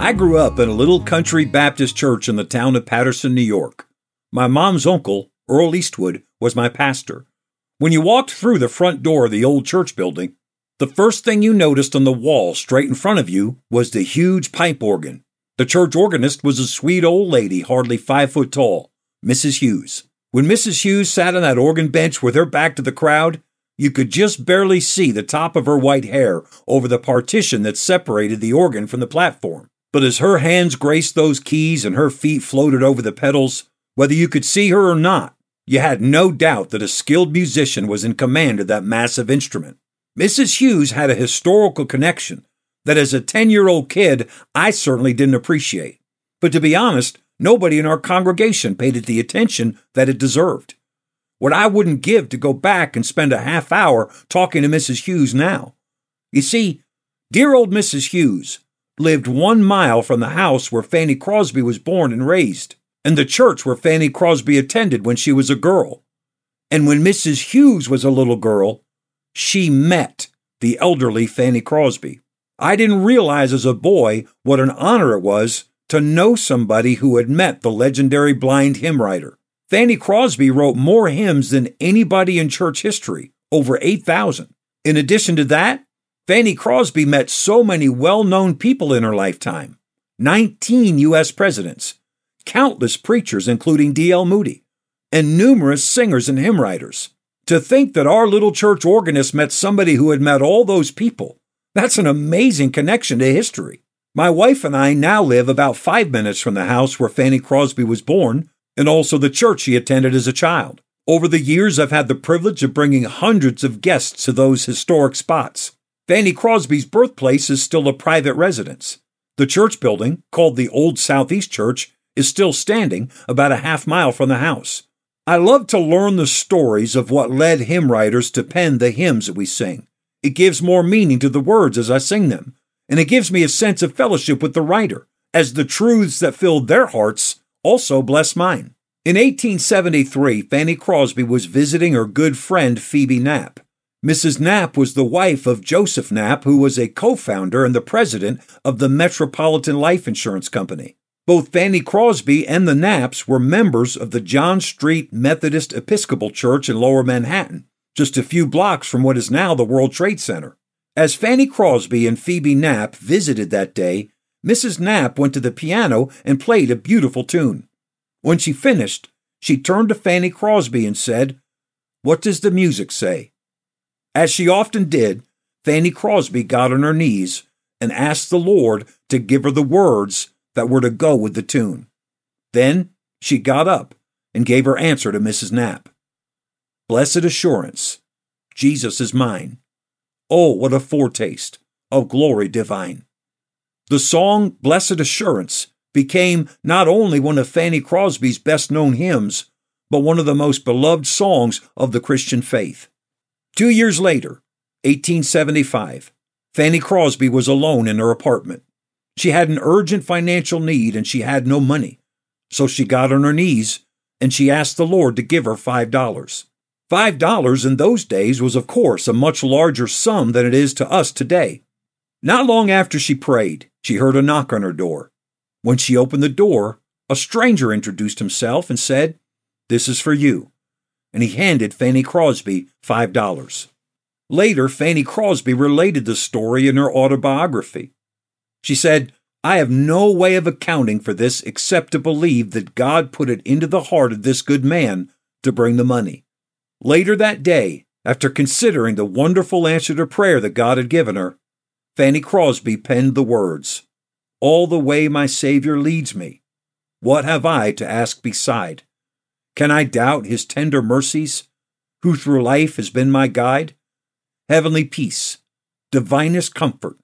I grew up in a little country Baptist church in the town of Patterson, New York. My mom's uncle, Earl Eastwood, was my pastor. When you walked through the front door of the old church building, the first thing you noticed on the wall straight in front of you was the huge pipe organ. The church organist was a sweet old lady, hardly five foot tall, Mrs. Hughes. When Mrs. Hughes sat on that organ bench with her back to the crowd, you could just barely see the top of her white hair over the partition that separated the organ from the platform. But as her hands graced those keys and her feet floated over the pedals, whether you could see her or not, you had no doubt that a skilled musician was in command of that massive instrument. Mrs. Hughes had a historical connection that as a 10 year old kid, I certainly didn't appreciate. But to be honest, nobody in our congregation paid it the attention that it deserved. What I wouldn't give to go back and spend a half hour talking to Mrs. Hughes now. You see, dear old Mrs. Hughes lived one mile from the house where Fanny Crosby was born and raised, and the church where Fanny Crosby attended when she was a girl. And when Mrs. Hughes was a little girl, she met the elderly Fanny Crosby. I didn't realize as a boy what an honor it was to know somebody who had met the legendary blind hymn writer. Fanny Crosby wrote more hymns than anybody in church history, over 8,000. In addition to that, Fanny Crosby met so many well known people in her lifetime 19 U.S. presidents, countless preachers, including D.L. Moody, and numerous singers and hymn writers. To think that our little church organist met somebody who had met all those people, that's an amazing connection to history. My wife and I now live about five minutes from the house where Fanny Crosby was born and also the church she attended as a child. Over the years, I've had the privilege of bringing hundreds of guests to those historic spots. Fanny Crosby's birthplace is still a private residence. The church building, called the Old Southeast Church, is still standing about a half mile from the house. I love to learn the stories of what led hymn writers to pen the hymns that we sing. It gives more meaning to the words as I sing them, and it gives me a sense of fellowship with the writer, as the truths that filled their hearts also bless mine. In 1873, Fanny Crosby was visiting her good friend Phoebe Knapp. Mrs. Knapp was the wife of Joseph Knapp, who was a co founder and the president of the Metropolitan Life Insurance Company. Both Fanny Crosby and the Knapps were members of the John Street Methodist Episcopal Church in Lower Manhattan, just a few blocks from what is now the World Trade Center. As Fanny Crosby and Phoebe Knapp visited that day, Mrs. Knapp went to the piano and played a beautiful tune. When she finished, she turned to Fanny Crosby and said, What does the music say? As she often did, Fanny Crosby got on her knees and asked the Lord to give her the words that were to go with the tune. Then she got up and gave her answer to Mrs. Knapp. Blessed assurance, Jesus is mine. Oh, what a foretaste of glory divine. The song Blessed Assurance became not only one of Fanny Crosby's best known hymns, but one of the most beloved songs of the Christian faith. Two years later, 1875, Fanny Crosby was alone in her apartment. She had an urgent financial need and she had no money. So she got on her knees and she asked the Lord to give her $5. $5 in those days was, of course, a much larger sum than it is to us today. Not long after she prayed, she heard a knock on her door. When she opened the door, a stranger introduced himself and said, This is for you and he handed Fanny Crosby $5. Later, Fanny Crosby related the story in her autobiography. She said, I have no way of accounting for this except to believe that God put it into the heart of this good man to bring the money. Later that day, after considering the wonderful answer to prayer that God had given her, Fanny Crosby penned the words, All the way my Savior leads me. What have I to ask beside? Can I doubt his tender mercies, who through life has been my guide? Heavenly peace, divinest comfort,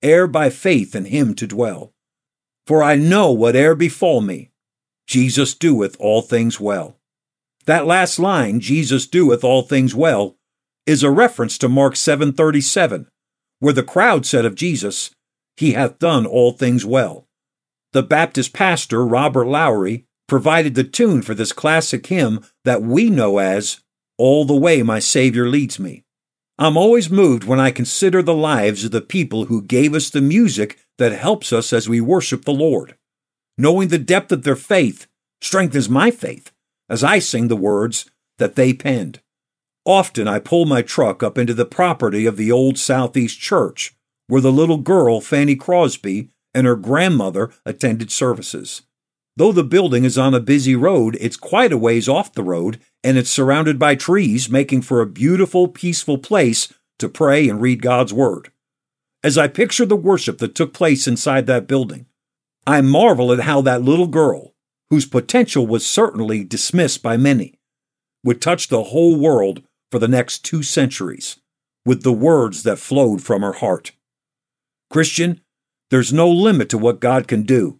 ere by faith in him to dwell. For I know whate'er befall me Jesus doeth all things well. That last line, Jesus doeth all things well, is a reference to Mark 7:37, where the crowd said of Jesus, he hath done all things well. The Baptist pastor Robert Lowry provided the tune for this classic hymn that we know as All the Way My Savior Leads Me. I'm always moved when I consider the lives of the people who gave us the music that helps us as we worship the Lord. Knowing the depth of their faith strengthens my faith as I sing the words that they penned. Often I pull my truck up into the property of the old Southeast Church, where the little girl Fanny Crosby and her grandmother attended services. Though the building is on a busy road, it's quite a ways off the road, and it's surrounded by trees, making for a beautiful, peaceful place to pray and read God's Word. As I picture the worship that took place inside that building, I marvel at how that little girl, whose potential was certainly dismissed by many, would touch the whole world for the next two centuries with the words that flowed from her heart. Christian, there's no limit to what God can do